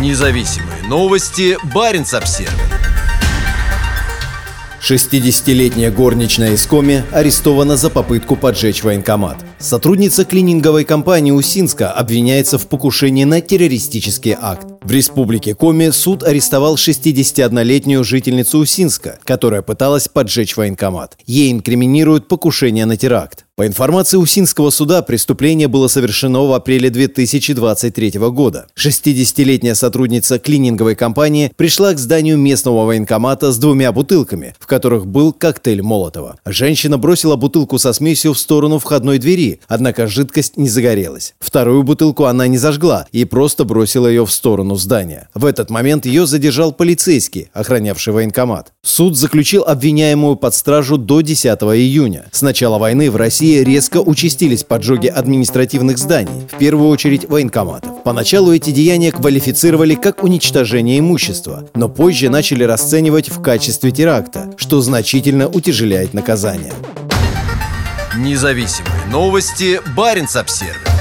Независимые новости. Барин обсерва 60-летняя горничная из Коми арестована за попытку поджечь военкомат. Сотрудница клининговой компании Усинска обвиняется в покушении на террористический акт. В республике Коми суд арестовал 61-летнюю жительницу Усинска, которая пыталась поджечь военкомат. Ей инкриминируют покушение на теракт. По информации Усинского суда, преступление было совершено в апреле 2023 года. 60-летняя сотрудница клининговой компании пришла к зданию местного военкомата с двумя бутылками, в которых был коктейль Молотова. Женщина бросила бутылку со смесью в сторону входной двери, однако жидкость не загорелась. Вторую бутылку она не зажгла и просто бросила ее в сторону здания. В этот момент ее задержал полицейский, охранявший военкомат. Суд заключил обвиняемую под стражу до 10 июня. С начала войны в России резко участились поджоги административных зданий, в первую очередь военкоматов. Поначалу эти деяния квалифицировали как уничтожение имущества, но позже начали расценивать в качестве теракта, что значительно утяжеляет наказание. Независимые новости. Барин обсервис